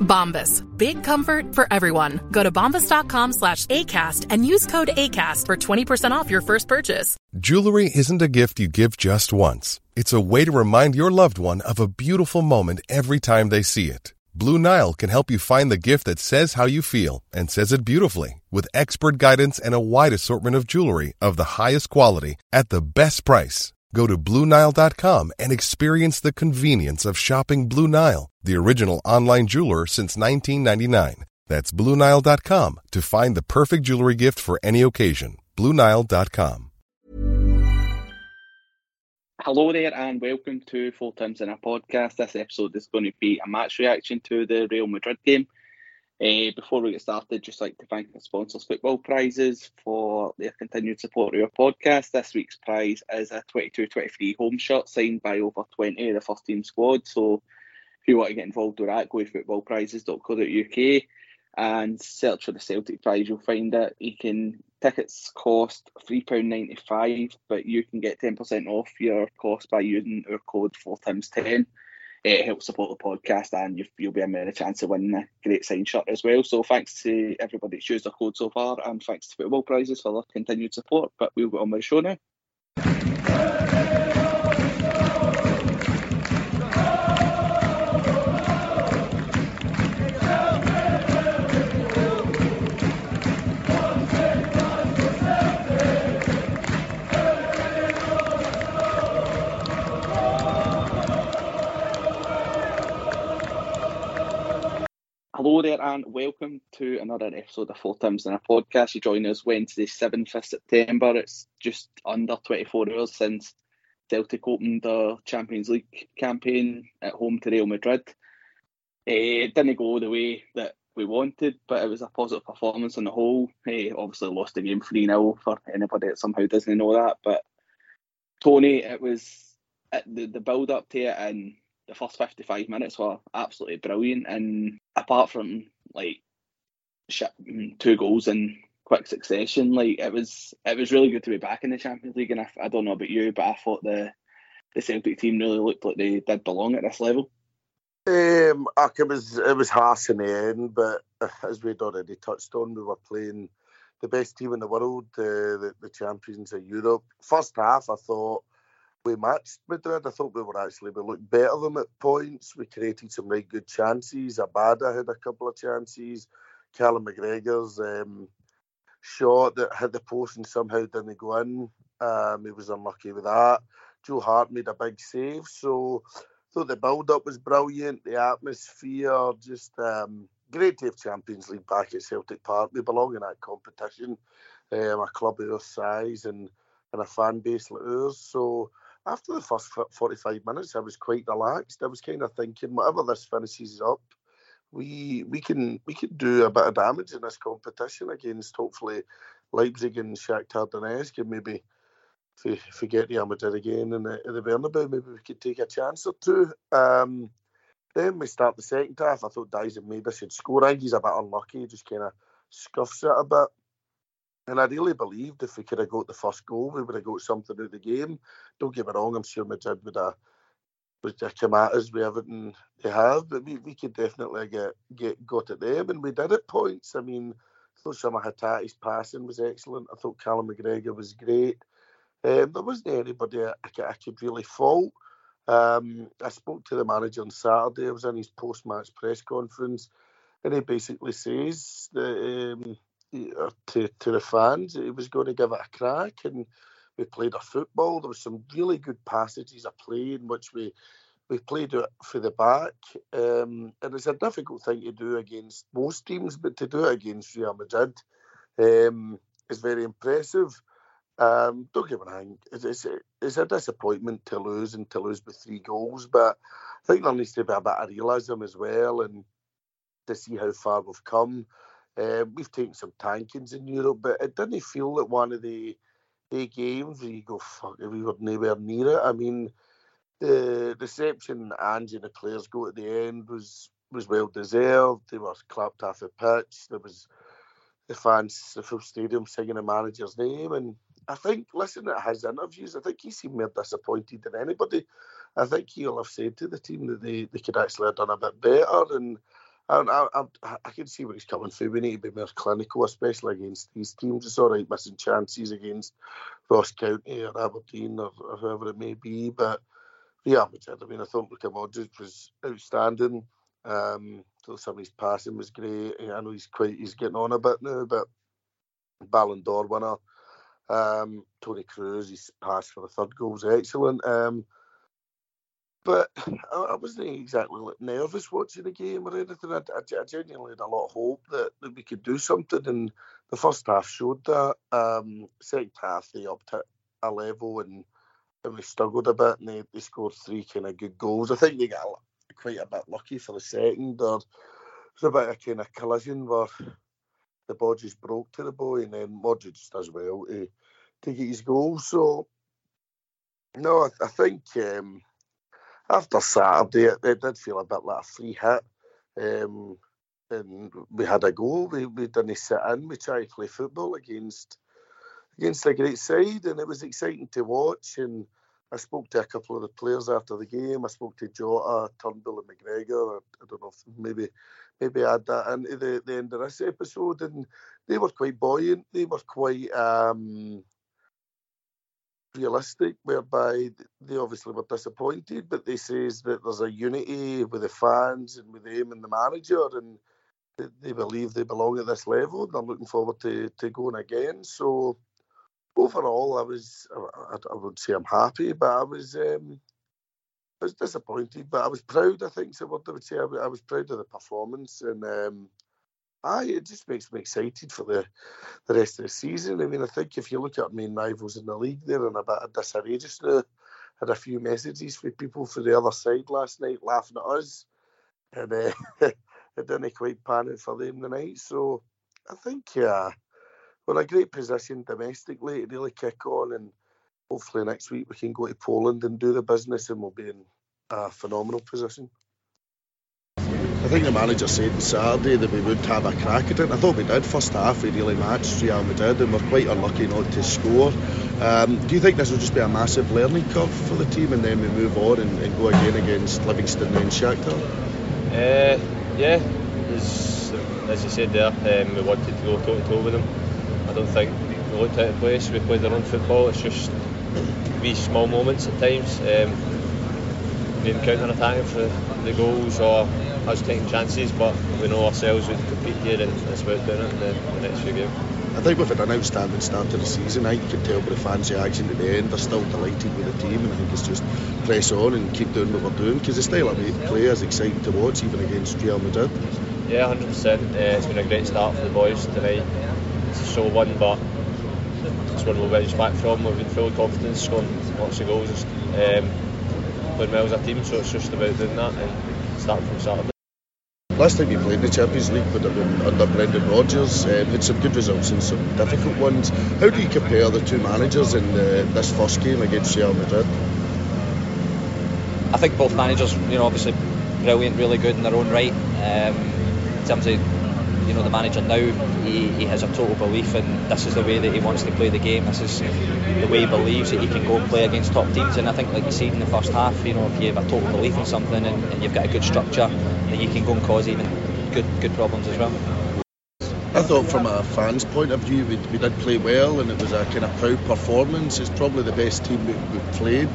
Bombas. Big comfort for everyone. Go to bombas.com slash ACAST and use code ACAST for 20% off your first purchase. Jewelry isn't a gift you give just once. It's a way to remind your loved one of a beautiful moment every time they see it. Blue Nile can help you find the gift that says how you feel and says it beautifully with expert guidance and a wide assortment of jewelry of the highest quality at the best price. Go to BlueNile.com and experience the convenience of shopping Blue Nile, the original online jeweler since 1999. That's BlueNile.com to find the perfect jewelry gift for any occasion. BlueNile.com. Hello there, and welcome to Four Times in a Podcast. This episode is going to be a match reaction to the Real Madrid game. Uh, before we get started, just like to thank the sponsors, Football Prizes, for their continued support of our podcast. This week's prize is a 22-23 home shirt signed by over 20 of the first team squad. So if you want to get involved with that, go to footballprizes.co.uk and search for the Celtic prize. You'll find it. You can tickets cost £3.95, but you can get 10% off your cost by using our code 4 times 10 It helps support the podcast and you, you'll be a better chance of winning a great signed shirt as well. So thanks to everybody that's used the code so far and thanks to Football Prizes for their continued support. But we'll get on with the show now. Hello there and welcome to another episode of Four Times in a Podcast. You join us Wednesday, 7th of September. It's just under 24 hours since Celtic opened the Champions League campaign at home to Real Madrid. Eh, it didn't go the way that we wanted, but it was a positive performance on the whole. Eh, obviously lost the game 3 0 for anybody that somehow doesn't know that. But Tony, it was the, the build up to it and the first 55 minutes were absolutely brilliant. And apart from like sh- two goals in quick succession, like it was it was really good to be back in the Champions League. And I, I don't know about you, but I thought the the Celtic team really looked like they did belong at this level. Um, it was it was harsh in the end, but as we'd already touched on, we were playing the best team in the world, uh, the the champions of Europe. First half, I thought we matched Madrid. I thought we were actually we looked better than at points. We created some really good chances. Abada had a couple of chances. Callum McGregor's um, shot that had the post and somehow didn't go in. Um, he was unlucky with that. Joe Hart made a big save. So thought the build up was brilliant. The atmosphere, just um, great to have Champions League back at Celtic Park. We belong in that competition. Um, a club of our size and, and a fan base like ours. So after the first 45 minutes, I was quite relaxed. I was kind of thinking, whatever this finishes up, we we can we can do a bit of damage in this competition against hopefully Leipzig and Shakhtar Donetsk, and maybe if we, if we get Real Madrid again in the, the Bernabeu, maybe we could take a chance or two. Um, then we start the second half. I thought Daizen maybe should score. I think he's a bit unlucky. He just kind of scuffs it a bit. And I really believed if we could have got the first goal, we would have got something out of the game. Don't get me wrong, I'm sure Madrid would have, would have come at us with everything they have, but we, we could definitely get, get got at them, and we did at points. I mean, I thought of Hatate's passing was excellent. I thought Callum McGregor was great. Um, there wasn't anybody I, I could really fault. Um, I spoke to the manager on Saturday. I was in his post-match press conference, and he basically says that um, to to the fans he was going to give it a crack, and we played our football. There was some really good passages of play in which we we played it for the back, um, and it's a difficult thing to do against most teams, but to do it against Real Madrid um, is very impressive. Um, don't get me wrong, it's, it's, it's, a disappointment to lose and to lose with three goals, but I think there needs to be a bit of realism as well and to see how far we've come. Uh, we've taken some tankings in Europe, but it didn't feel like one of the the games where you go, fuck, we were nowhere near it. I mean, the reception Ange and the players go at the end was was well deserved. They were clapped off the pitch. There was the fans, the full stadium singing the manager's name. And I think, listening to his interviews, I think he seemed more disappointed than anybody. I think he'll have said to the team that they, they could actually have done a bit better. And I, I, I, can see where he's coming through. We need to be more clinical, especially against these teams. It's all right missing chances against Ross County or Aberdeen or, or whoever it may be, but yeah, I mean, I thought Luka Modric was outstanding. Um, so some of his passing was great. I know he's quite he's getting on a bit now, but Ballon d'Or winner. Um, Toni Kroos, his pass for the third goal was excellent. Um, but I, I, wasn't exactly like, nervous watching the game or anything. I, I, I, genuinely had a lot of hope that, that we could do something, and the first half showed that. Um, second half, they upped it a level and and we struggled a bit, and they, they scored three kind of good goals. I think they got quite a bit lucky for the second. It was a bit of kind of collision where the ball just broke to the boy, and then Modric does well to, to get his goal. So, no, I, I think um, after Saturday, it, it, did feel a bit like a free hit. Um, and we had a goal. We, we didn't sit in. We tried to play football against against a great side, and it was exciting to watch. And I spoke to a couple of the players after the game. I spoke to Jota, Turnbull, and McGregor. I, don't know if maybe maybe add that into the, the end of this episode. And they were quite buoyant. They were quite um, realistic, whereby they obviously were disappointed, but they says that there's a unity with the fans and with them and the manager, and they, believe they belong at this level. And they're looking forward to, to going again. So overall, I was I, I would say I'm happy, but I was um, I was disappointed, but I was proud. I think so. What I would say, I, I was proud of the performance, and um, I it just makes me excited for the the rest of the season. I mean, I think if you look at main rivals in the league, they're in a bit of disarray just now. Had a few messages from people for the other side last night laughing at us, and uh, it didn't quite pan out for them tonight. So I think, yeah we're in a great position domestically to really kick on, and hopefully next week we can go to Poland and do the business, and we'll be in a phenomenal position. I think the manager said on Saturday that we would have a crack at it. I thought we did. First half, we really matched Real Madrid, and we're quite unlucky not to score. Um, do you think this will just be a massive learning curve for the team, and then we move on and, and go again against Livingston and Shakhtar? Uh, yeah, as, as you said there, um, we wanted to go toe to toe with them I don't think we looked out of place. We played our own football. It's just these small moments at times. Um, being counter attacking for the goals or us taking chances, but we know ourselves we can compete here and it's about doing it in the, the next few games. I think we've had an outstanding start to the season. I can tell by the fans' reaction at the end. They're still delighted with the team, and I think it's just press on and keep doing what we're doing because the style of play is exciting to watch, even against Real Madrid. Yeah, 100%. Uh, it's been a great start for the boys tonight It's a so one, but it's one we'll bounce back from. We've been full of confidence, scoring lots of goals, um, playing well as a team, so it's just about doing that and starting from Saturday. Last time we played in the Champions League would have been under Brendan Rodgers. Uh, had some good results and some difficult ones. How do you compare the two managers in uh, this first game against Real Madrid? I think both managers, you know, obviously brilliant, really good in their own right. Um, in terms of you know the manager now he, he has a total belief in this is the way that he wants to play the game. This is the way he believes that he can go play against top teams. And I think like you said in the first half you know if you have a total belief in something and, and you've got a good structure then you can go and cause even good good problems as well. I thought from a fan's point of view we, we did play well and it was a kind of proud performance. It's probably the best team we, we've played.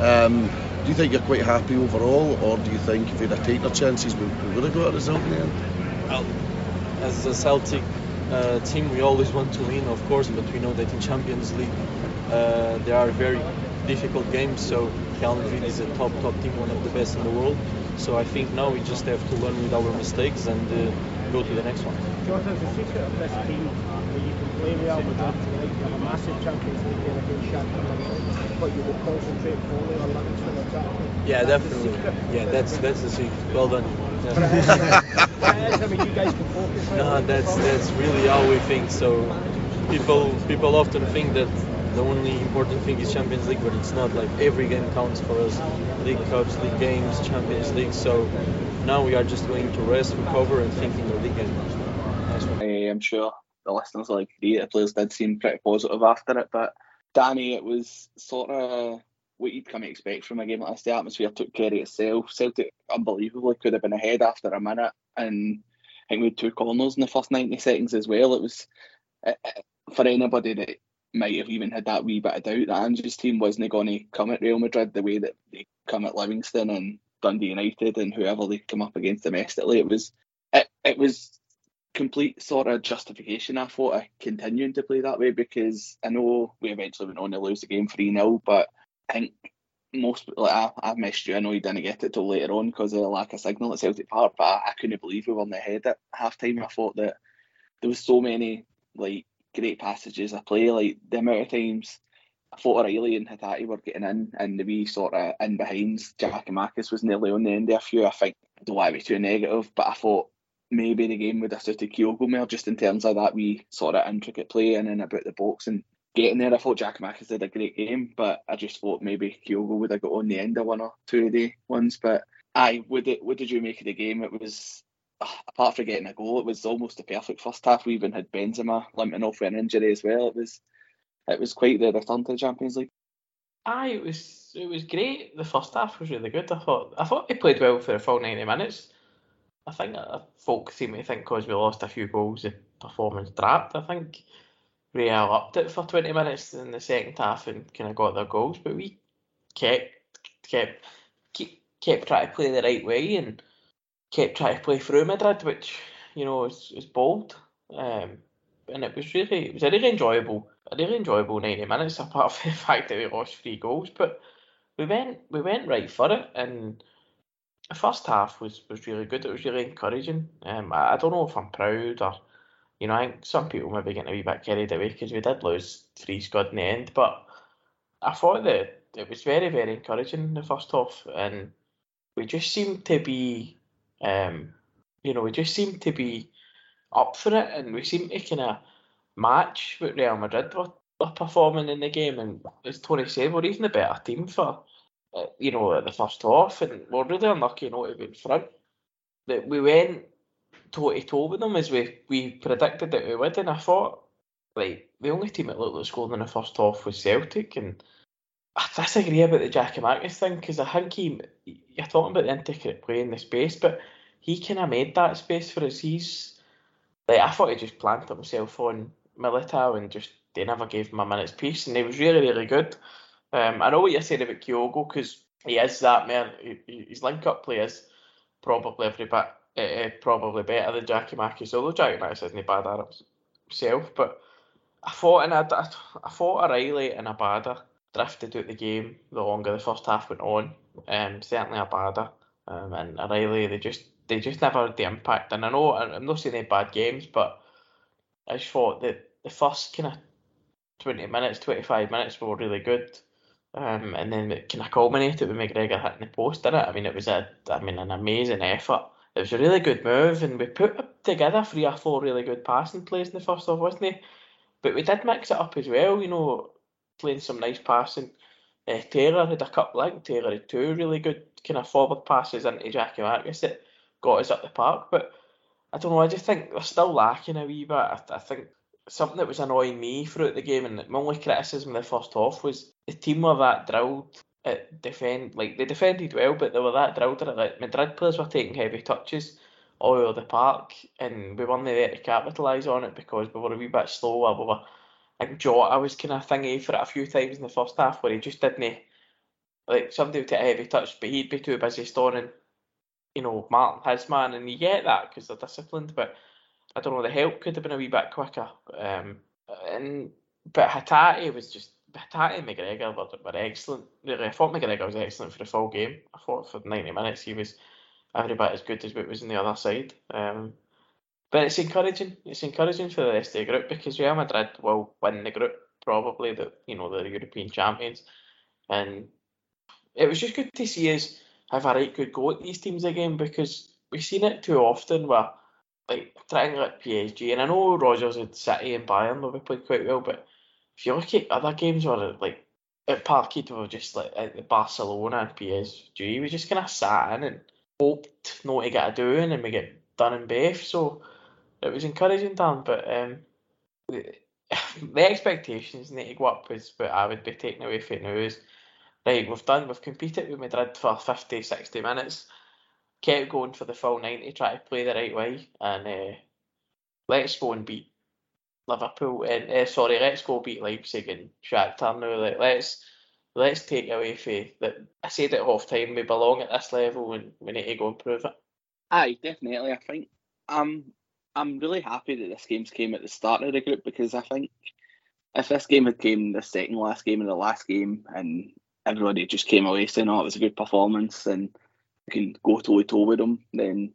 Um, do you think you're quite happy overall or do you think if we'd have taken our chances we, we would have got a result in the end? Well, as a Celtic uh, team, we always want to win, of course, but we know that in Champions League Uh, they are very difficult games, so Madrid is a top top team, one of the best in the world. So I think now we just have to learn with our mistakes and uh, go to the next one. Jonathan, the secret of this team that you can play Real Madrid tonight, you have a massive Champions League game against Shakhtar, but you will concentrate fully on Livingston attack. Yeah, definitely. Yeah, that's that's the secret. Well done. But it is, I mean, you guys can focus. No, on that's that's really how we think. So people people often think that the only important thing is Champions League, but it's not. Like every game counts for us. League Cups, League games, Champions League. So now we are just going to rest, recover, and think in the league game. Nice. I'm sure the listeners will agree. The players did seem pretty positive after it, but Danny, it was sort of what you'd come to expect from a game like this. The atmosphere took care of itself. Celtic unbelievably could have been ahead after a minute, and I think we had two corners in the first 90 seconds as well. It was uh, uh, for anybody that might have even had that wee bit of doubt that Andrew's team wasn't going to come at Real Madrid the way that they come at Livingston and Dundee United and whoever they come up against domestically. It was it, it was complete sort of justification I thought of continuing to play that way because I know we eventually went on to lose the game 3 0, but I think most like I, I missed you. I know you didn't get it till later on because of the lack of signal at Celtic Park, but I, I couldn't believe we weren't ahead at half time. I thought that there was so many like great passages of play, like the amount of times I thought O'Riley and Hatate were getting in and the wee sort of in behind Giakoumakis was nearly on the end of a few. I think don't want to be too negative, but I thought maybe the game would have suited Kyogo more just in terms of that wee sort of intricate play and about the box and getting there. I thought Giakoumakis did a great game, but I just thought maybe Kyogo would have got on the end of one or two of the ones. But I would it, what did you make of the game? It was apart from getting a goal, it was almost a perfect first half. We even had Benzema limping off with an injury as well. It was it was quite the return to the Champions League. Aye, it was it was great. The first half was really good. I thought I thought he played well for the full ninety minutes. I think uh, folk seem to think because we lost a few goals, the performance dropped. I think Real upped it for twenty minutes in the second half and kind of got their goals, but we kept kept keep, kept trying to play the right way and kept trying to play through Madrid, which you know is, is bold. Um, and it was really it was a really enjoyable a really enjoyable ninety minutes apart from the fact that we lost three goals. But we went we went right for it and first half was, was really good. It was really encouraging. Um, I, I don't know if I'm proud or you know, I think some people maybe getting a wee bit carried away because we did lose three squad in the end, but I thought that it was very, very encouraging in the first half, and we just seemed to be, um, you know, we just seemed to be up for it, and we seemed to kind of match what Real Madrid were, were performing in the game, and as Tony said, we're even the better team for, Uh, you know, at the first half, and we're really unlucky not to be in front. That we went toe to toe with them as we, we predicted that we would, and I thought, like, the only team that looked like scored in the first half was Celtic, and I disagree about the Giakoumakis thing because I think he, you're talking about the intricate play in the space, but he kind of made that space for us. He's like I thought he just planted himself on Militao and just they never gave him a minute's peace, and he was really really good. Um, I know what you're saying about Kyogo because he is that man. He, his link up play is probably every bit uh, probably better than Giakoumakis, although Giakoumakis isn't a bad at himself. But I thought and I, I thought O'Riley and Abada drifted out the game the longer the first half went on. Um, certainly Abada um, and O'Riley, they just they just never had the impact. And I know I'm not saying they had bad games, but I just thought that the first kind of 20 minutes, 25 minutes were really good. Um, and then kind of culminated with McGregor hitting the post in it. I mean, it was a, I mean, an amazing effort. It was a really good move, and we put together three or four really good passing plays in the first half, wasn't it? But we did mix it up as well, you know, playing some nice passing. Uh, Taylor had a couple, I Taylor had two really good kind of forward passes into Giakoumakis that got us up the park. But I don't know, I just think we're still lacking a wee bit. I, I think something that was annoying me throughout the game, and my only criticism in the first half was the team were that drilled at defend. Like they defended well, but they were that drilled at it. Like Madrid players were taking heavy touches all over the park, and we weren't there to capitalise on it because we were a wee bit slower. We were, I Jota was kind of thingy for it a few times in the first half where he just didn't. Like somebody would take a heavy touch, but he'd be too busy storing, you know, Martin his man, and you get that because they're disciplined. But I don't know, the help could have been a wee bit quicker. Um, and but Hatate was just Hatate and McGregor were, were excellent. Really, I thought McGregor was excellent for the full game. I thought for 90 minutes he was every bit as good as what was on the other side. Um, but it's encouraging. It's encouraging for the rest of the group because Real Madrid will win the group probably. The you know the European champions, and it was just good to see us have a right good go at these teams again because we've seen it too often where like trying like PSG and I know Rodgers had City and Bayern we played quite well, but if you look at other games where like at Parkhead we were just like at Barcelona and PSG, we just kind of sat in and hoped not to get a doing and we get done in both. So it was encouraging, Dan. But um, the, the expectations need to go up is what I would be taking away from it now is right, we've done, we've competed with Madrid for 50, 60 minutes, kept going for the full 90, try to play the right way, and uh, let's go and beat Liverpool. And uh, sorry, let's go beat Leipzig and Shakhtar now. Like, let's let's take away for that. I said it half time. We belong at this level, and we need to go and prove it. Aye, definitely. I think um, I'm really happy that this game's came at the start of the group because I think if this game had came the second last game and the last game, and everybody just came away saying, "Oh, it was a good performance," and can go toe to toe with them, then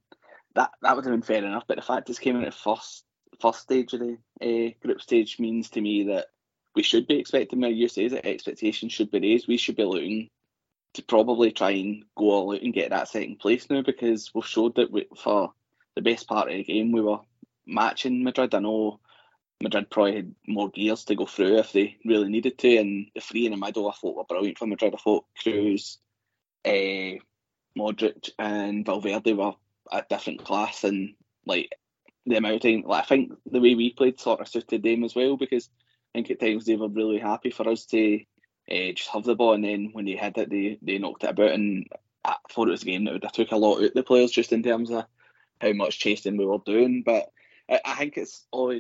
that that would have been fair enough. But the fact this came in at first first stage of the uh, group stage means to me that we should be expecting. more you say that expectations should be raised, we should be looking to probably try and go all out and get that second place now because we've showed that we, for the best part of the game we were matching Madrid. I know Madrid probably had more gears to go through if they really needed to, and the three in the middle I thought were brilliant for Madrid. I thought Kroos, uh, Modric, and Valverde were a different class, and like the amount of time, like I think the way we played sort of suited them as well because I think at times they were really happy for us to uh, just have the ball, and then when they had it, they they knocked it about, and I thought it was a game that would have took a lot out of the players just in terms of how much chasing we were doing, but I, I think it's all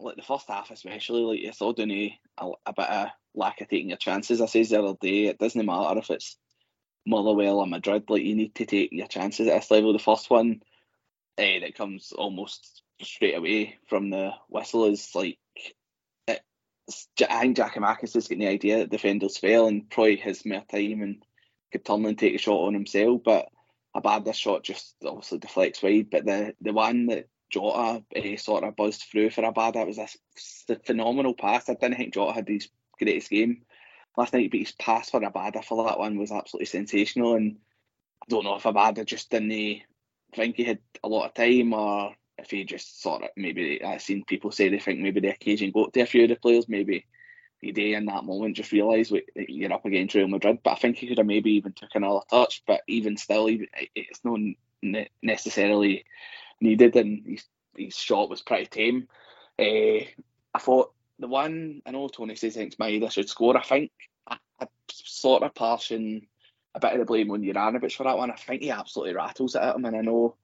like the first half especially, like it's all down to a, a, bit of lack of taking your chances. I said the other day, it doesn't matter if it's Motherwell or Madrid, like you need to take your chances at this level. The first one uh, that comes almost straight away from the whistle is like it's, I think Giakoumakis is getting the idea that defenders fail and probably has more time and could turn and take a shot on himself, but Abada's shot just obviously deflects wide. But the the one that Jota uh, sort of buzzed through for Abada. that was a, a phenomenal pass. I didn't think Jota had his greatest game last night, but his pass for Abada for that one was absolutely sensational. And I don't know if Abada just didn't think he had a lot of time or if he just sort of maybe I've seen people say they think maybe the occasion got to a few of the players, maybe he did in that moment just realised you're up against Real Madrid. But I think he could have maybe even took another touch. But even still, it's not necessarily needed, and his, his shot was pretty tame. Uh, I thought the one I know Tony says thinks Maeda should score. I think I, I sort of passing a bit of the blame on Juranovic for that one. I think he absolutely rattles it at him, and I know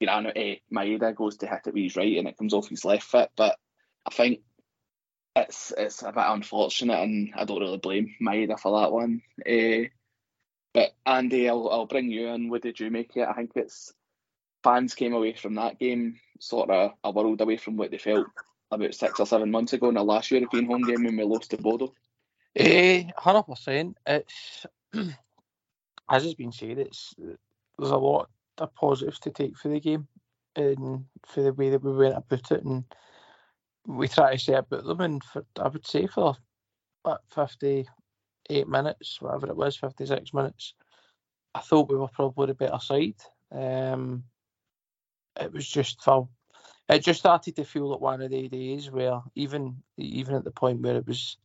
Juranovic, uh, Maeda goes to hit it with his right, and it comes off his left foot. But I think it's it's a bit unfortunate, and I don't really blame Maeda for that one. Uh, but Andy, I'll, I'll bring you in. What did you make it? I think it's fans came away from that game sort of a world away from what they felt about six or seven months ago in the last European home game when we lost to Bodo. Eh, hundred percent. It's as has been said. It's there's a lot of positives to take for the game and for the way that we went about it, and we try to say about them. And for I would say for what, fifty eight minutes, whatever it was, fifty six minutes, I thought we were probably the better side. Um, it was just for it just started to feel like one of the days where even even at the point where it was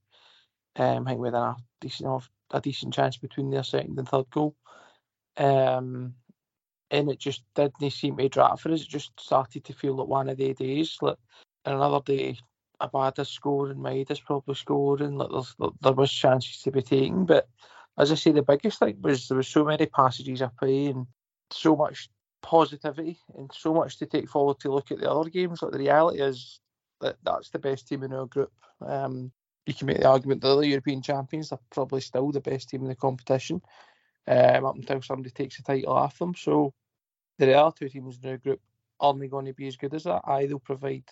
um, I think within a decent a decent chance between their second and third goal. Um, and it just didn't seem to drop for us. It just started to feel like one of the days. Like another day, Abada scoring, Maeda's probably scoring. Like there was chances to be taken, but as I say, the biggest thing was there was so many passages of play and so much positivity and so much to take forward to look at the other games. Like the reality is that that's the best team in our group. Um, you can make the argument that the other European champions are probably still the best team in the competition um, up until somebody takes the title off them. So there are two teams in our group only going to be as good as that. I they'll provide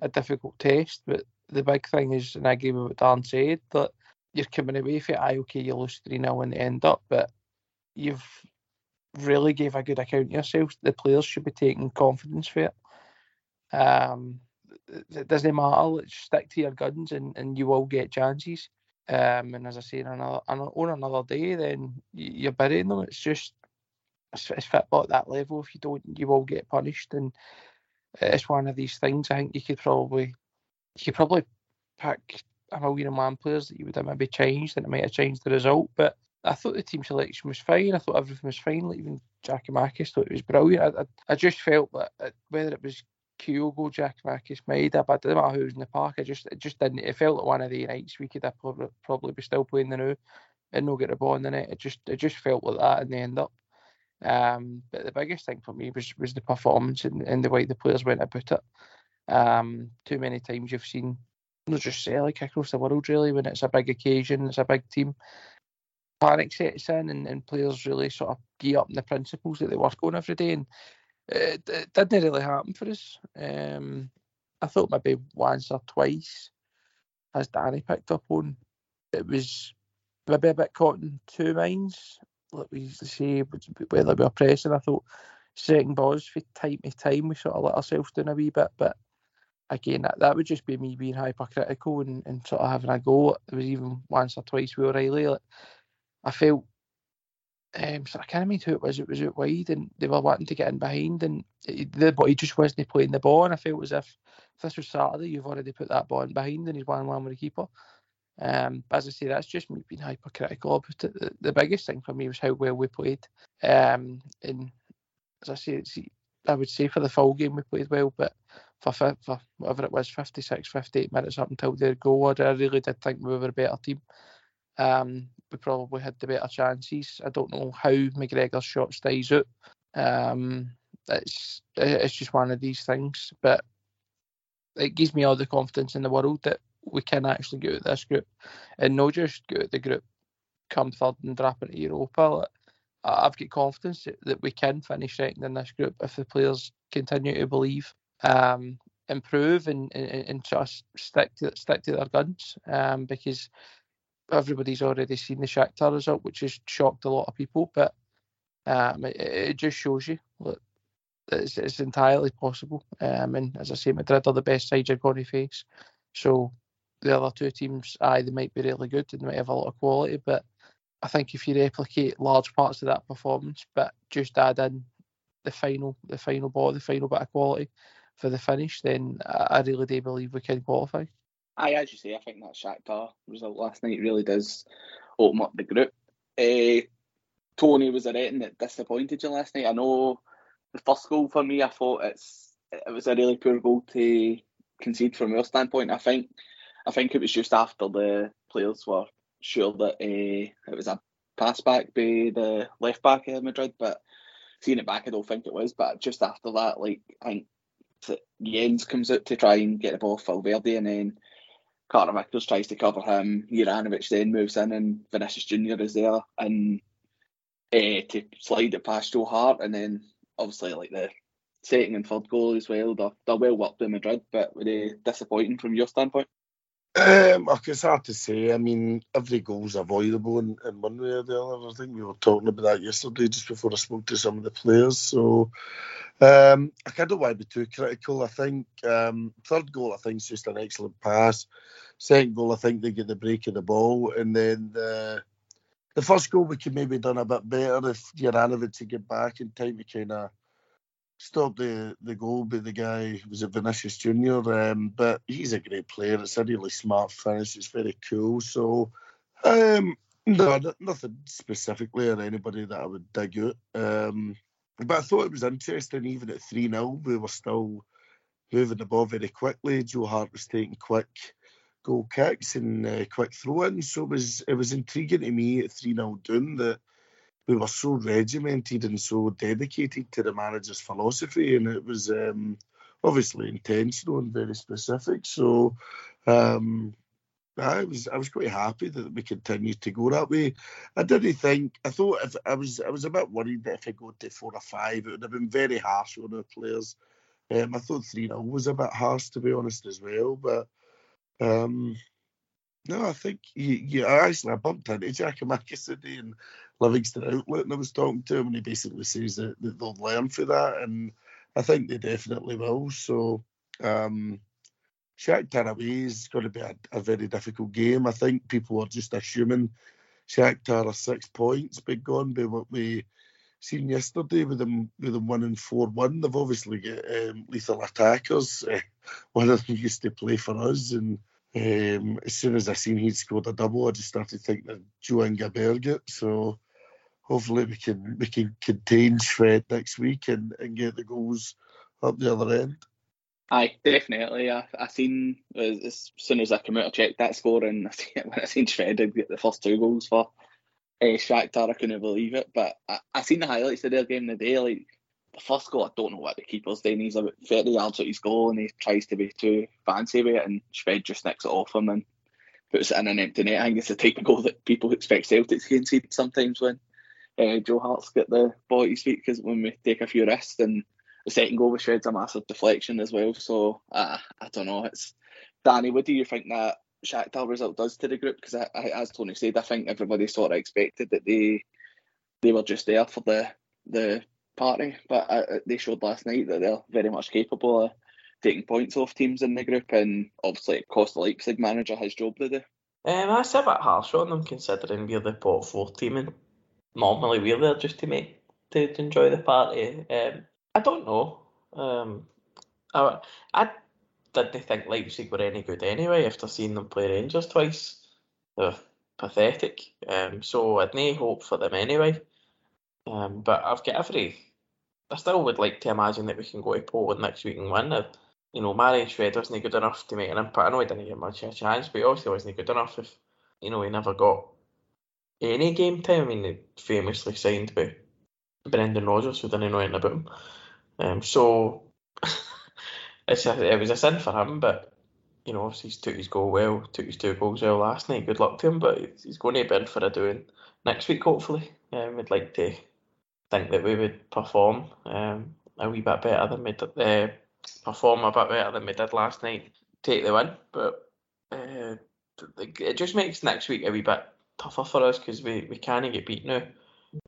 a difficult test, but the big thing is, and I agree with what Dan said, that you're coming away from it, aye, okay, you lose 3 0 in the end up, but you've really gave a good account of yourself. The players should be taking confidence for it. Um, it doesn't matter. Stick to your guns, and, and you will get chances. Um, and as I say, on another on another day, then you're burying them. It's just it's, it's football at that level. If you don't, you will get punished, and it's one of these things. I think you could probably you could probably pick a million and one players that you would have maybe changed, and it might have changed the result. But I thought the team selection was fine. I thought everything was fine. Like even Giakoumakis thought it was brilliant. I, I, I just felt that uh, whether it was Kyogo, Giakoumakis, Maeda, but it didn't matter who was in the park. I just it just didn't. It felt like one of the nights we could have probably, probably be still playing the new and no get the ball in the net. It just it just felt like that in the end up. Um, but the biggest thing for me was was the performance and, and the way the players went about it. Um, too many times you've seen not just say like across the world really when it's a big occasion, it's a big team. Panic sets in and, and players really sort of gear up in the principles that they work on every day and it, it didn't really happen for us. Um, I thought maybe once or twice, as Danny picked up on, it was maybe a bit caught in two minds like we used to say, whether we were pressing, I thought second balls for time to time we sort of let ourselves down a wee bit. But again, that, that would just be me being hypercritical and, and sort of having a go. There was even once or twice with O'Riley. Like, I felt um, so I can't remember who it was. It was out wide, and they were wanting to get in behind, and the but he just wasn't playing the ball. And I felt as if if this was Saturday, you've already put that ball in behind, and he's one one with the keeper. Um, as I say, that's just me being hypercritical it. The, the, biggest thing for me was how well we played. Um, and as I say, I would say for the full game we played well, but for, for whatever it was, 56, 58 minutes up until their goal, I really did think we were a better team. Um, we probably had the better chances. I don't know how McGregor's shot stays out. Um, it's it's just one of these things, but it gives me all the confidence in the world that we can actually get out this group and not just get out the group, come third and drop into Europa. I've got confidence that we can finish second in this group if the players continue to believe, um, improve, and, and, and just stick to stick to their guns. Um, because everybody's already seen the Shakhtar result, which has shocked a lot of people. But um, it, it, just shows you that it's, it's entirely possible. Um, and as I say, Madrid are the best side you're going to face. So the other two teams, aye, they might be really good and they might have a lot of quality, but I think if you replicate large parts of that performance, but just add in the final, the final ball, the final bit of quality for the finish, then I really do believe we can qualify. Aye, as you say, I think that Shakhtar result last night really does open up the group. Uh, Tony was a rating that disappointed you last night. I know the first goal for me, I thought it's it was a really poor goal to concede from your standpoint. I think I think it was just after the players were sure that uh, it was a pass back by the left back of Madrid, but seeing it back, I don't think it was. But just after that, like I think Jenz comes out to try and get the ball for Valverde, and then Carter Vickers tries to cover him. Juranovic then moves in, and Vinicius Junior is there, and uh, to slide it past Joe Hart, and then obviously like the second and third goal as well. They're, they're well worked in Madrid, but were they disappointing from your standpoint? Um, it's hard to say. I mean, every goal's avoidable in, in one way or the other. I think we were talking about that yesterday, just before I spoke to some of the players. So um, I don't want to be too critical. I think um, third goal, I think, is just an excellent pass. Second goal, I think they get the break of the ball, and then the the first goal we could maybe done a bit better if Juranovic to get back in time to kind of stop the, the goal by the guy was it Vinicius Junior, um, but he's a great player. It's a really smart finish. It's very cool. So um, no, nothing specifically or anybody that I would dig out. Um, but I thought it was interesting. Even at three 0 we were still moving the ball very quickly. Joe Hart was taking quick goal kicks and uh, quick throw ins. So it was it was intriguing to me at three 0 down that we were so regimented and so dedicated to the manager's philosophy, and it was um, obviously intentional and very specific. So um, I was I was quite happy that we continued to go that way. I didn't think I thought if I was I was a bit worried that if I go to four or five, it would have been very harsh on our players. Um, I thought three 0 was a bit harsh to be honest as well, but um, No, I think you, you actually I bumped into Giakoumakis today in Livingston Outlet, and I was talking to him, and he basically says that, that they'll learn for that, and I think they definitely will. So, um, Shakhtar away is going to be a, a, very difficult game. I think people are just assuming Shakhtar are six points big gone by what we seen yesterday with them with them winning four one. They've obviously got um, lethal attackers. Uh, one of them used to play for us, and um, as soon as I seen he'd scored a double, I just started thinking of Jo Inge So hopefully we can we can contain Shved next week and, and get the goals up the other end. Aye, definitely. I I seen as soon as I came out, I checked that score, and when I seen Shved get the first two goals for uh, Shakhtar, I couldn't believe it. But I, I seen the highlights of their game the day. Like the first goal, I don't know what the keeper's doing. He's about 30 yards out his goal, and he tries to be too fancy with it, and Shved just nicks it off him and puts it in an empty net. I think it's the type of goal that people expect Celtic to concede sometimes when uh, Joe Hart's got the ball at his feet because when we take a few risks and the second goal was Shved's a massive deflection as well. So uh, I don't know. It's Danny. What do you think that Shakhtar result does to the group? Because as Tony said, I think everybody sort of expected that they they were just there for the the party, but uh, they showed last night that they're very much capable of taking points off teams in the group, and obviously it cost the Leipzig manager his job to do. Um, I a bit harsh on them considering we're the pot four team and normally we're there just to make to, to enjoy the party. Um, I don't know. Um, I, I didn't think Leipzig were any good anyway after seeing them play Rangers twice. They're pathetic. Um, so I'd no hope for them anyway. Um, but I've got every. I still would like to imagine that we can go to Poland next week and win. you know, Marian Shved wasn't good enough to make an impact. I know he didn't get much of a chance, but he obviously wasn't good enough if, you know, he never got any game time. I mean, he famously signed by Brendan Rodgers, who didn't know anything about him. Um, so it's a, it was a sin for him, but you know, obviously he's took his goal well, took his two goals well last night. Good luck to him, but he's going to be in for a doing next week, hopefully. Um, we'd like to think that we would perform um, a wee bit better than we did, uh, perform a bit better than we did last night, take the win. But uh, it just makes next week a wee bit tougher for us because we, we can't get beat now.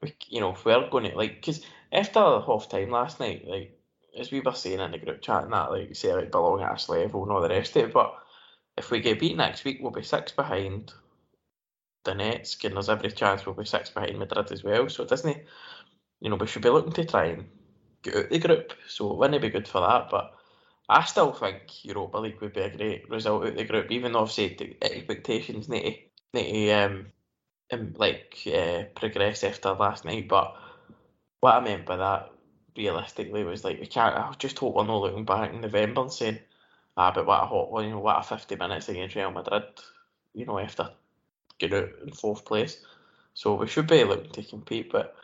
We, you know, if we're going to like, because after half time last night, like as we were saying in the group chat and that, like say like belong at us level and all the rest of it, but if we get beat next week, we'll be six behind Nets, and there's every chance we'll be six behind Madrid as well. So doesn't? You know, we should be looking to try and get out the group. So it wouldn't be good for that, but. I still think Europa League would be a great result out of the group, even though obviously the expectations need to, need to um, like uh, progress after last night. But what I meant by that realistically was like we can't. I just hope we're not looking back in November and saying, ah, but what a hot one, you know, what a 50 minutes against Real Madrid, you know, after getting out in fourth place. So we should be looking to compete, but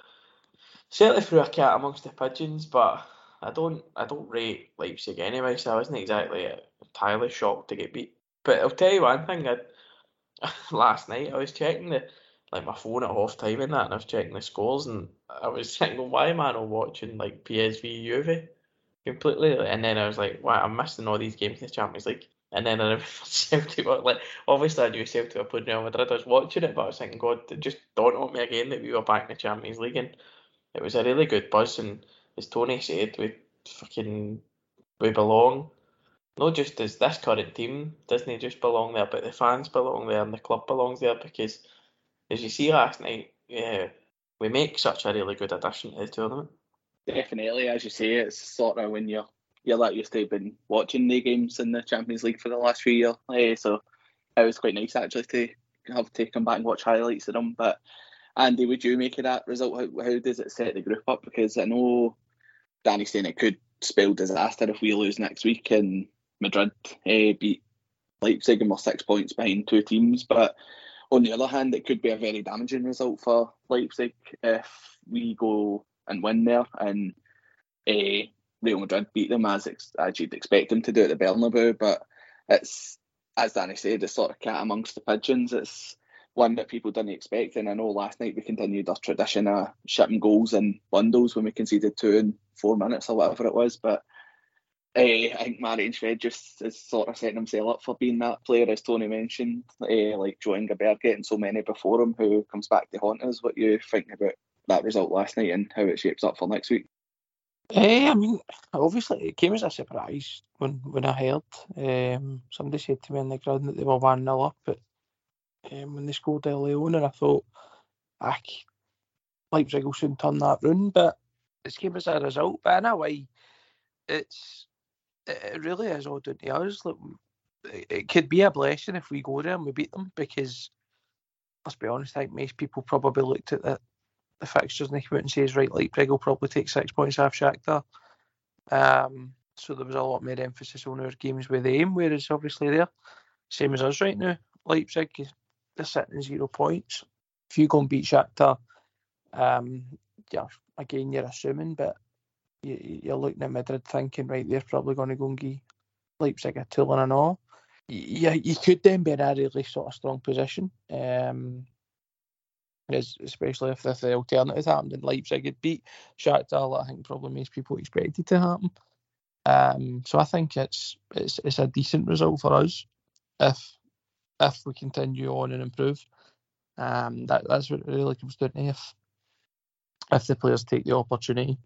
certainly through a cat amongst the pigeons. But I don't, I don't rate Leipzig anyway, so I wasn't exactly entirely shocked to get beat. But I'll tell you one thing. I, last night I was checking the like my phone at half time and that, and I was checking the scores, and I was thinking, why am I not watching like PSG Juve completely? And then I was like, wow, I'm missing all these games in the Champions League. And then I remember Celtic, like obviously I knew Celtic were playing Real Madrid. I was watching it, but I was thinking, God, it just dawned on me again that we were back in the Champions League, and it was a really good buzz. And as Tony said, we fucking we belong. Not just as this current team doesn't just belong there, but the fans belong there and the club belongs there because as you see last night, yeah, we make such a really good addition to the tournament. Definitely, as you say, it's sort of when you're you're like used to been watching the games in the Champions League for the last few years. Yeah, so it was quite nice actually to have to come back and watch highlights of them. But Andy, would you make of that result? How, how does it set the group up? Because I know Danny's saying it could spell disaster if we lose next week and Madrid eh, beat Leipzig and we're six points behind two teams. But on the other hand, it could be a very damaging result for Leipzig if we go and win there and uh, Real Madrid beat them as as you'd expect them to do at the Bernabeu. But it's as Danny said, it's sort of cat amongst the pigeons. It's one that people didn't expect, and I know last night we continued our tradition of shipping goals in bundles when we conceded two in four minutes or whatever it was. But I think Marian Shved just is sort of setting himself up for being that player, as Tony mentioned, uh, like Jo Inge Berget getting so many before him who comes back to haunt us. What you think about that result last night and how it shapes up for next week? Uh, I mean, obviously it came as a surprise when, when I heard. Um, somebody said to me in the ground that they were 1 0 up, but um, when they scored early on, and I thought, ah, Leipzig will soon turn that round, but it came as a result. But in a way, it's it really is all down to us. Look, it could be a blessing if we go there and we beat them because let's be honest, I think most people probably looked at the, the fixtures and they come out and says, right, Leipzig will probably take six points off Shakhtar. Um, so there was a lot more emphasis on our games with them, whereas obviously they're same as us right now. Leipzig, they're sitting zero points. If you go and beat Shakhtar, um, yeah, again, you're assuming, but you, are looking at Madrid thinking, right, they're probably going to go and give Leipzig a tool and all. Yeah, you could then be in a really sort of strong position. Um, especially if, if the alternative happened and Leipzig had beat Shakhtar, I think probably most people expected to happen. Um, so I think it's it's it's a decent result for us if if we continue on and improve. Um, that that's what it really comes down to. If if the players take the opportunity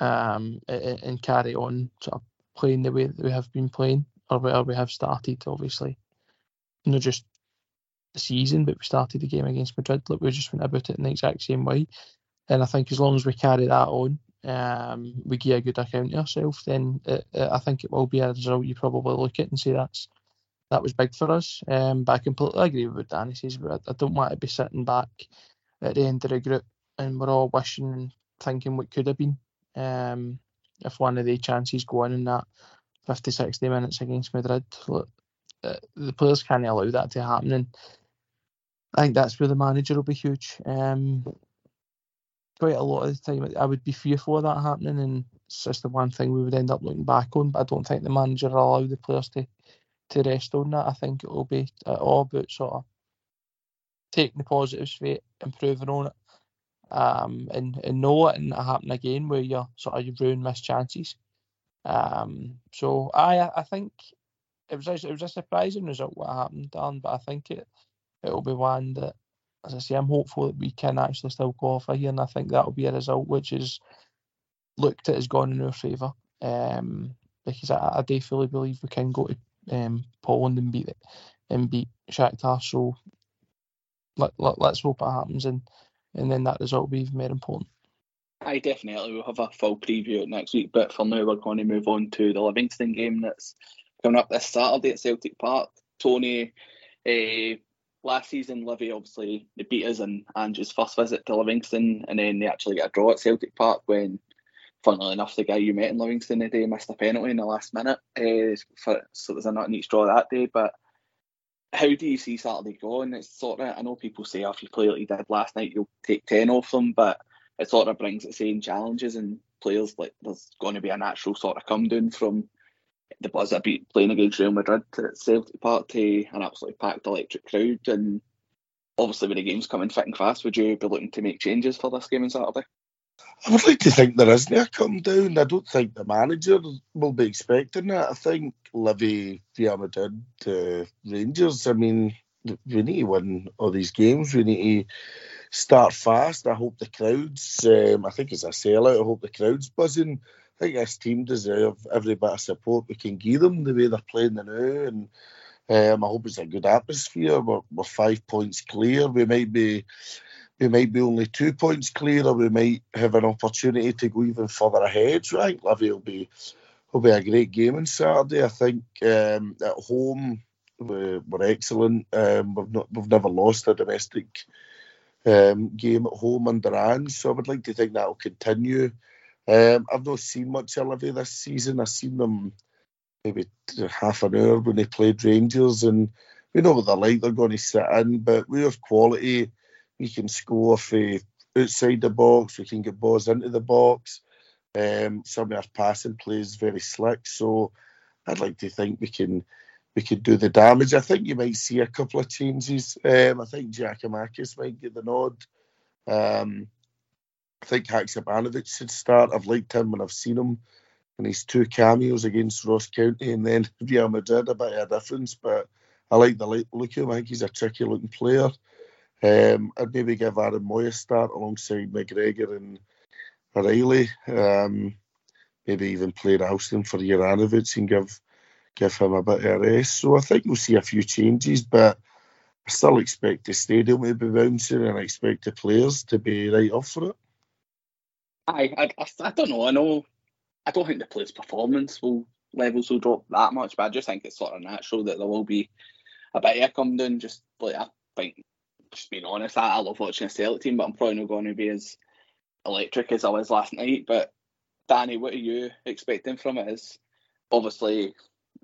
um, and, carry on sort of playing the way that we have been playing, or where we have started, obviously, not just the season, but we started the game against Madrid. Look, we just went about it in the exact same way, and I think as long as we carry that on, um, we give a good account of ourselves, then it, it, I think it will be a result you probably look at and say that's that was big for us. Um, but I completely agree with what Danny says. But I, I don't want to be sitting back at the end of the group and we're all wishing and thinking what could have been. Um, if one of the chances go in in that 50, 60 minutes against Madrid, look, uh, the players can't allow that to happen. And I think that's where the manager will be huge. Um, quite a lot of the time, I would be fearful of that happening, and it's just the one thing we would end up looking back on. But I don't think the manager will allow the players to, to rest on that. I think it will be all about sort of taking the positives improving on it, um, and, and know letting it happen again where you're sort of you ruin missed chances. Um, so I I think it was it was a surprising result what happened, Dan, but I think it it'll be one that, as I say, I'm hopeful that we can actually still qualify here, and I think that'll be a result which is looked at as gone in our favour. Um, because I, I do fully believe we can go to um, Poland and beat it and beat Shakhtar. So let, let, let's hope it happens and and then that result will be even more important. I definitely will have a full preview next week, but for now we're going to move on to the Livingston game that's coming up this Saturday at Celtic Park. Tony, uh, last season Livy obviously they beat us in Andrew's first visit to Livingston, and then they actually get a draw at Celtic Park when, funnily enough, the guy you met in Livingston today missed a penalty in the last minute. Uh, for, so there's a not neat draw that day, but how do you see Saturday going? It's sort of I know people say oh, if you play like you did last night, you'll take ten off them, but it sort of brings its own challenges and players like there's going to be a natural sort of come down from the buzz beat playing against Real Madrid at Celtic Park to an absolutely packed electric crowd and obviously when the games coming thick and fast, would you be looking to make changes for this game on Saturday? I would like to think there isn't a come down. I don't think the manager will be expecting that. I think Livy, Real Madrid, uh, Rangers. I mean, we need to win all these games. We need to start fast. I hope the crowds. Um, I think it's a sellout. I hope the crowds buzzing. I think this team deserve every bit of support we can give them the way they're playing now, and um, I hope it's a good atmosphere. We're, we're five points clear. We might be we might be only two points clear, or we might have an opportunity to go even further ahead. Right, Livy will be will be a great game on Saturday. I think um, at home we're, we're excellent. Um, we've not we've never lost a domestic um, game at home under Ange, so I would like to think that will continue. Um, I've not seen much of Livy this season. I've seen them maybe half an hour when they played Rangers, and we know what they're like. They're going to sit in, but we have quality we can score for outside the box, we can get balls into the box. Um, some of our passing plays very slick, so I'd like to think we can we could do the damage. I think you might see a couple of changes. Um, I think Giakoumakis might get the nod. Um, I think Haksabanovic should start. I've liked him when I've seen him. and his two cameos against Ross County and then Real Madrid, a bit of a difference. But I like the look of him. I think he's a tricky looking player. Um, I'd maybe give Aaron Mooy a start alongside McGregor and O'Riley. Um, maybe even play Ralston for Juranovic and give give him a bit of a rest. So I think we'll see a few changes, but I still expect the stadium to be bouncing and I expect the players to be right up for it. I, I, I don't know. I know. I don't think the players' performance will levels will drop that much, but I just think it's sort of natural that there will be a bit of a come down. Just like I think, just being honest, I, I love watching a Celtic team, but I'm probably not going to be as electric as I was last night. But Danny, what are you expecting from it? Is obviously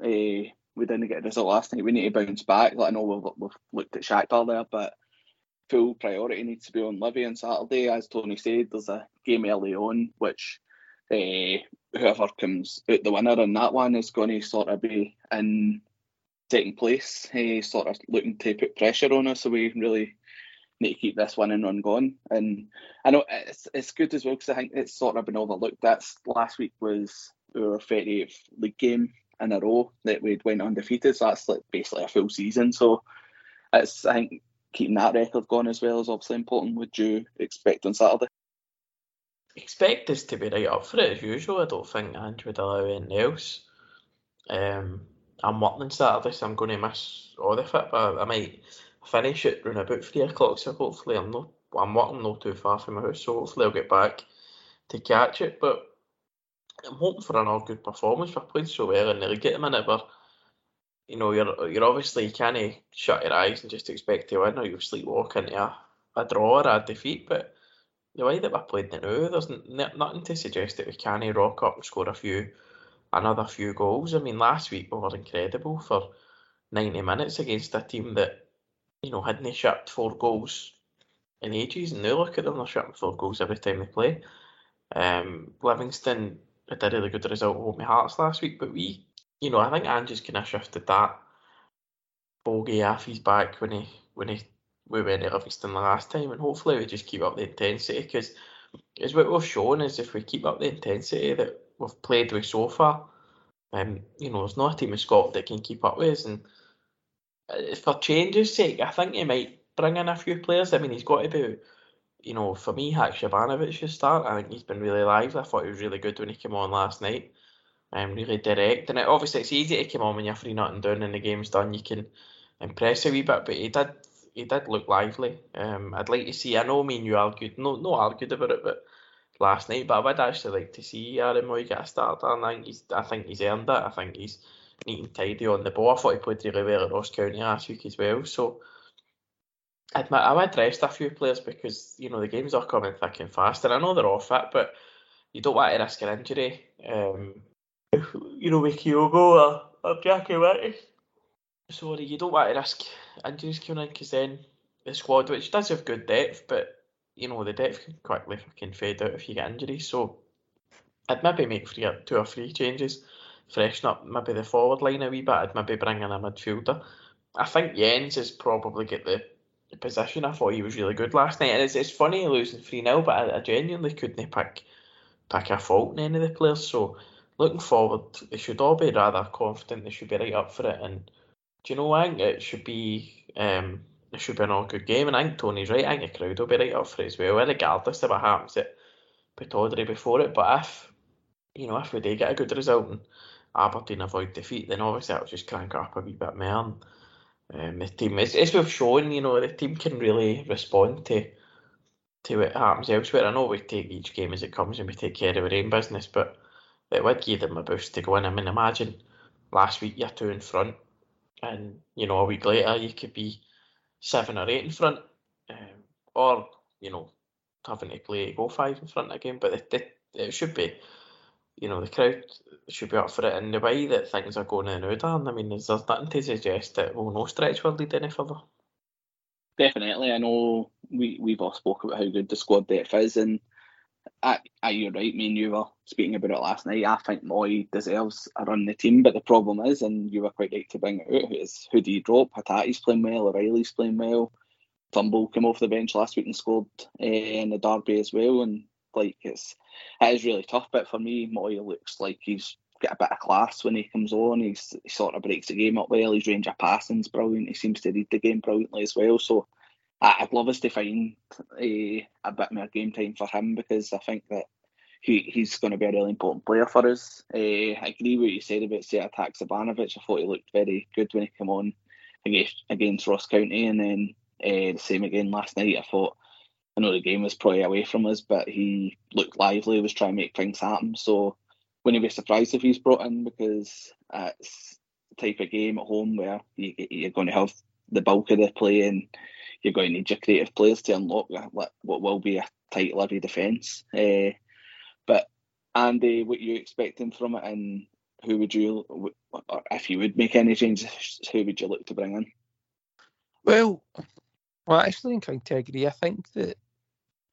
uh, we didn't get a result last night. We need to bounce back. Like I know we've, we've looked at Shakhtar there, but full priority needs to be on Livy on Saturday. As Tony said, there's a game early on, which uh, whoever comes out the winner in that one is going to sort of be in second place, uh, sort of looking to put pressure on us. So we really need to keep this one and run going. And I know it's it's good as well because I think it's sort of been overlooked. That's last week was our 30th league game in a row that we'd went undefeated. So that's like basically a full season. So it's I think keeping that record going as well is obviously important. Would you expect on Saturday? Expect us to be right up for it as usual. I don't think Andrew would allow anything else. Um, I'm working Saturday, so I'm going to miss all of it, but I might finish it around about three o'clock. So hopefully, I'm not I'm working not too far from my house, so hopefully I'll get back to catch it. But I'm hoping for another good performance. We're playing so well in the league at the minute, but you know, you're you're obviously you can't shut your eyes and just expect to win, or you'll sleepwalk into a, a draw or a defeat. But the way that we're playing now, there's n- nothing to suggest that we can't rock up and score a few, another few goals. I mean, last week we were incredible for 90 minutes against a team that, you know, hadn't they shipped four goals in ages, and now look at them, they're shipping four goals every time they play. Um, Livingston had a really good result over my Hearts last week, but we, you know, I think Ange's kind of shifted that bogey off his back when he when he we went to Livingston the last time, and hopefully we just keep up the intensity because as what we've shown is if we keep up the intensity that we've played with so far, um, you know, there's not a team in Scotland that can keep up with us. And for change's sake, I think he might bring in a few players. I mean, he's got to be, you know, for me, Haksabanovic should start. I think he's been really lively. I thought he was really good when he came on last night. Um, really direct, and it, obviously it's easy to come on when you're three nothing down and the game's done. You can impress a wee bit, but he did he did look lively. Um, I'd like to see. I know me and you argued, no, no argued about it, but last night. But I would actually like to see Aaron Mooy get a start. I think he's, I think he's earned it. I think he's neat and tidy on the ball. I thought he played really well at Ross County last week as well. So I'd, I rest a few players because you know the games are coming thick and fast, and I know they're off it, but you don't want to risk an injury. Um, you know, with Kyogo or, or Jackie Whitty sorry, you don't want to risk injuries coming in because then the squad, which does have good depth, but you know the depth can quickly fucking fade out if you get injuries. So I'd maybe make three, two or three changes, freshen up maybe the forward line a wee bit. I'd maybe bring in a midfielder. I think Jenz has probably get the, the position. I thought he was really good last night, and it's, it's funny losing three 0 but I, I genuinely couldn't pick pick a fault in any of the players. So looking forward, they should all be rather confident. They should be right up for it and do you know, I think it should be um, it should be an all good game, and I think Tony's right. I think the crowd will be right up for it as well, regardless of what happens at Pittodrie before it. But if you know, if we do get a good result and Aberdeen avoid defeat, then obviously that'll just crank up a wee bit more. um, the team, as, as we've shown, you know, the team can really respond to to what happens elsewhere. I know we take each game as it comes and we take care of our own business, but it would give them a boost to go in. I mean, imagine last week you're two in front and you know a week later you could be seven or eight in front, um, or you know having to play go five in front again. But it, it, it should be, you know, the crowd should be up for it. And the way that things are going in now, Dan, I mean, there's, there's nothing to suggest that we'll no stretch will lead any further. Definitely, I know we we've all spoke about how good the squad depth is, and I, I, you're right. Me and you were speaking about it last night. I think Mooy deserves a run in the team, but the problem is, and you were quite right to bring it out, is who do you drop? Hatate's playing well, O'Riley's playing well. Turnbull came off the bench last week and scored uh, in the derby as well, and Like it's it is really tough. But for me, Mooy looks like he's got a bit of class when he comes on. He's he sort of breaks the game up well. His range of passing's brilliant. He seems to read the game brilliantly as well. So I'd love us to find a, a bit more game time for him because I think that he, he's going to be a really important player for us. Uh, I agree with what you said about Sead Haksabanovic. I thought he looked very good when he came on against, against Ross County, and then uh, the same again last night. I thought I know the game was probably away from us, but he looked lively. Was trying to make things happen. So wouldn't be surprised if he's brought in because it's type of game at home where you, you're going to have the bulk of the play and you're going to need your creative players to unlock what will be a tight lively defence. Uh, but Andy, what you expecting from it, and who would you, if you would make any changes, who would you look to bring in? Well, well, I actually think I agree. I think that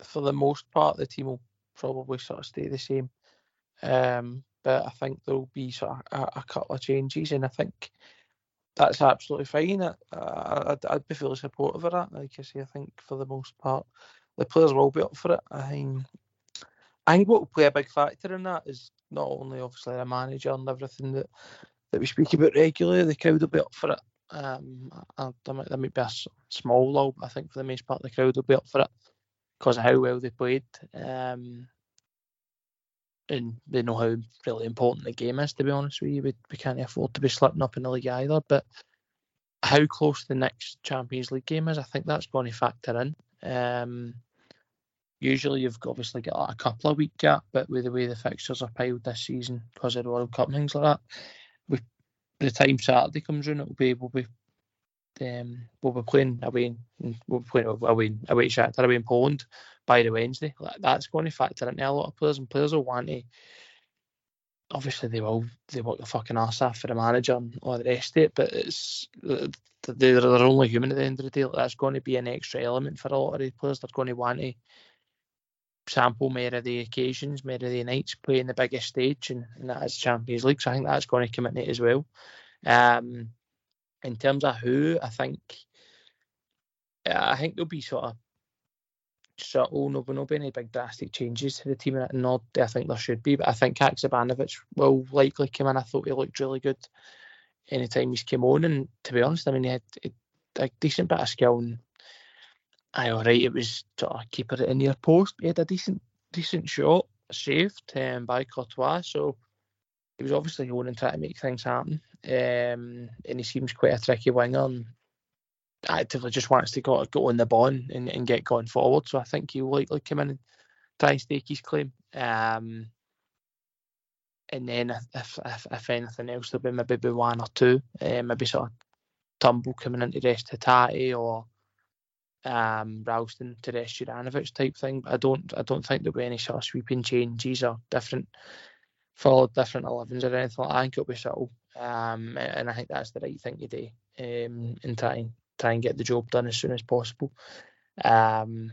for the most part, the team will probably sort of stay the same. Um, but I think there will be sort of a, a, couple of changes, and I think that's absolutely fine. I, I'd, I'd be fully supportive of that. Like I say, I think for the most part, the players will be up for it. I think, I think what will play a big factor in that is not only obviously a manager and everything that, that we speak about regularly, the crowd will be up for it. Um, I, there, might, there might be a small lull, but I think for the most part, the crowd will be up for it because of how well they played. Um, and they know how really important the game is. To be honest with you, we, we can't afford to be slipping up in the league either. But how close the next Champions League game is, I think that's going to factor in. Um, usually, you've obviously got like a couple of week gap, but with the way the fixtures are piled this season because of the World Cup and things like that, we, by the time Saturday comes around, it'll be we'll be um, we'll be playing away. In, we'll be playing away away to Shakhtar away in Poland by the Wednesday. That's going to factor into a lot of players, and players will want to. Obviously, they will. They work the fucking ass off for the manager and all the rest of it, but it's they're, they're only human at the end of the day. That's going to be an extra element for a lot of the players. They're going to want to sample more of the occasions, more of the nights, playing the biggest stage, and, and that is Champions League. So I think that's going to come in it as well. Um, in terms of who, I think, I think there'll be sort of subtle. No, no be any big drastic changes to the team. And not, I think there should be, but I think Haksabanovic will likely come in. I thought he looked really good anytime he's came on. And to be honest, I mean, he had a decent bit of skill. And I all right, it was sort of it in near post. He had a decent, decent shot saved um, by Courtois. So he was obviously going and trying to make things happen. Um, and he seems quite a tricky winger. And actively just wants to go, go on the ball and, and get going forward. So I think he'll likely come in and try and stake his claim. Um, and then if, if, if anything else, there'll be maybe one or two, uh, maybe sort of Turnbull coming into rest Hatate or um, Ralston to rest Juranovic type thing. But I don't I don't think there'll be any sort of sweeping changes or different follow different 11s or anything like that. I think it'll be subtle. Um, and I think that's the right thing to do um, in trying try and get the job done as soon as possible um,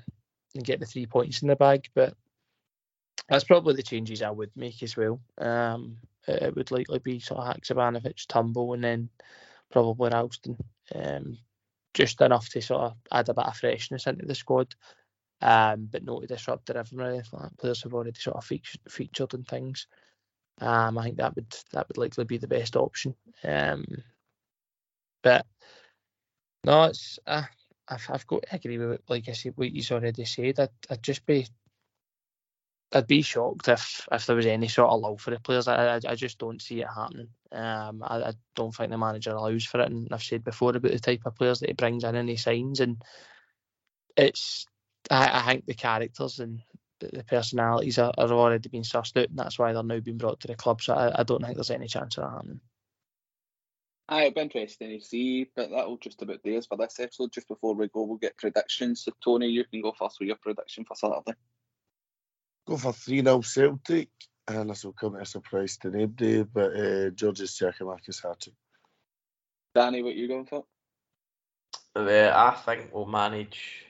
and get the three points in the bag. But that's probably the changes I would make as well. Um, it, would likely be sort of Haksabanovic, Turnbull, and then probably Ralston. Um, just enough to sort of add a bit of freshness into the squad, um, but not to disrupt the rhythm. Players have already sort of featured, featured and things. Um, I think that would that would likely be the best option. Um, but no, it's uh, I've I've got to agree with it. Like I said, what you've already said. I'd, I'd just be I'd be shocked if if there was any sort of love for the players. I, I, I just don't see it happening. Um, I, I, don't think the manager allows for it, and I've said before about the type of players that he brings in and he signs, and it's I, I think the characters and the, the personalities are, are already being sussed out, and that's why they're now being brought to the club. So I, I don't think there's any chance of that happening. Aye, it'll be interesting to see, but that'll just about do us for this episode. Just before we go, we'll get predictions. So, Tony, you can go first with your prediction for Saturday. Go for 3 0 Celtic, and this will come as a surprise to nobody, but uh, Giorgos Giakoumakis hat trick. Danny, what are you going for? Uh, I think we'll manage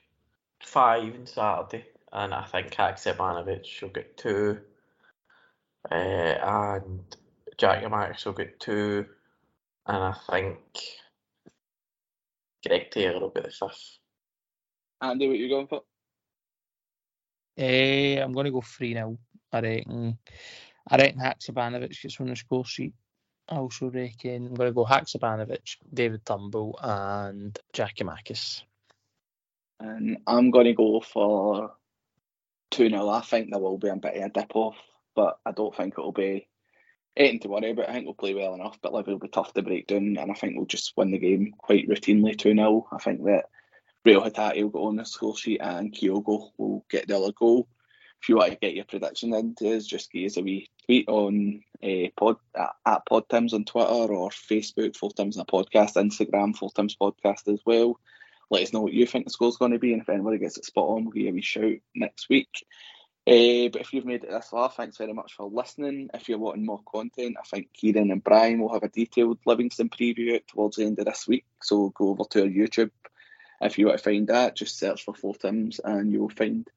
five on Saturday, and I think Haksabanovic will get two, uh, and Giakoumakis will get two and I think Greg Taylor will be the fifth. Andy, what you going for? Eh, I'm going to go 3 0. I reckon. I reckon Haksabanovic gets on the score sheet. I also reckon I'm going to go Haksabanovic, David Turnbull, and Giakoumakis. And I'm going to go for 2 0. I think there will be a bit of a dip off, but I don't think it'll be anything to worry about. I think we'll play well enough, but Liverpool will be tough to break down, and I think we'll just win the game quite routinely 2 0. I think that Reo Hatate will go on the score sheet and Kyogo will get the other goal. If you want to get your prediction into us, just give us a wee tweet on uh, pod at, at Pod Times on Twitter or Facebook, Full Tims a Podcast, Instagram, Full Times Podcast as well. Let us know what you think the score's going to be, and if anybody gets it spot on, we'll give you a wee shout next week. Uh, but if you've made it this far, thanks very much for listening. If you're wanting more content, I think Kieran and Brian will have a detailed Livingston preview towards the end of this week. So go over to our YouTube. If you want to find that, just search for Four Tims and you'll find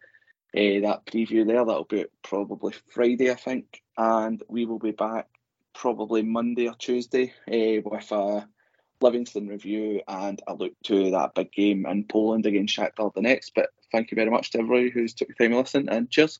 uh, that preview there. That'll be probably Friday, I think. And we will be back probably Monday or Tuesday uh, with a Livingston review and a look to that big game in Poland against Shakhtar the next. But thank you very much to everybody who's took the time to listen and cheers.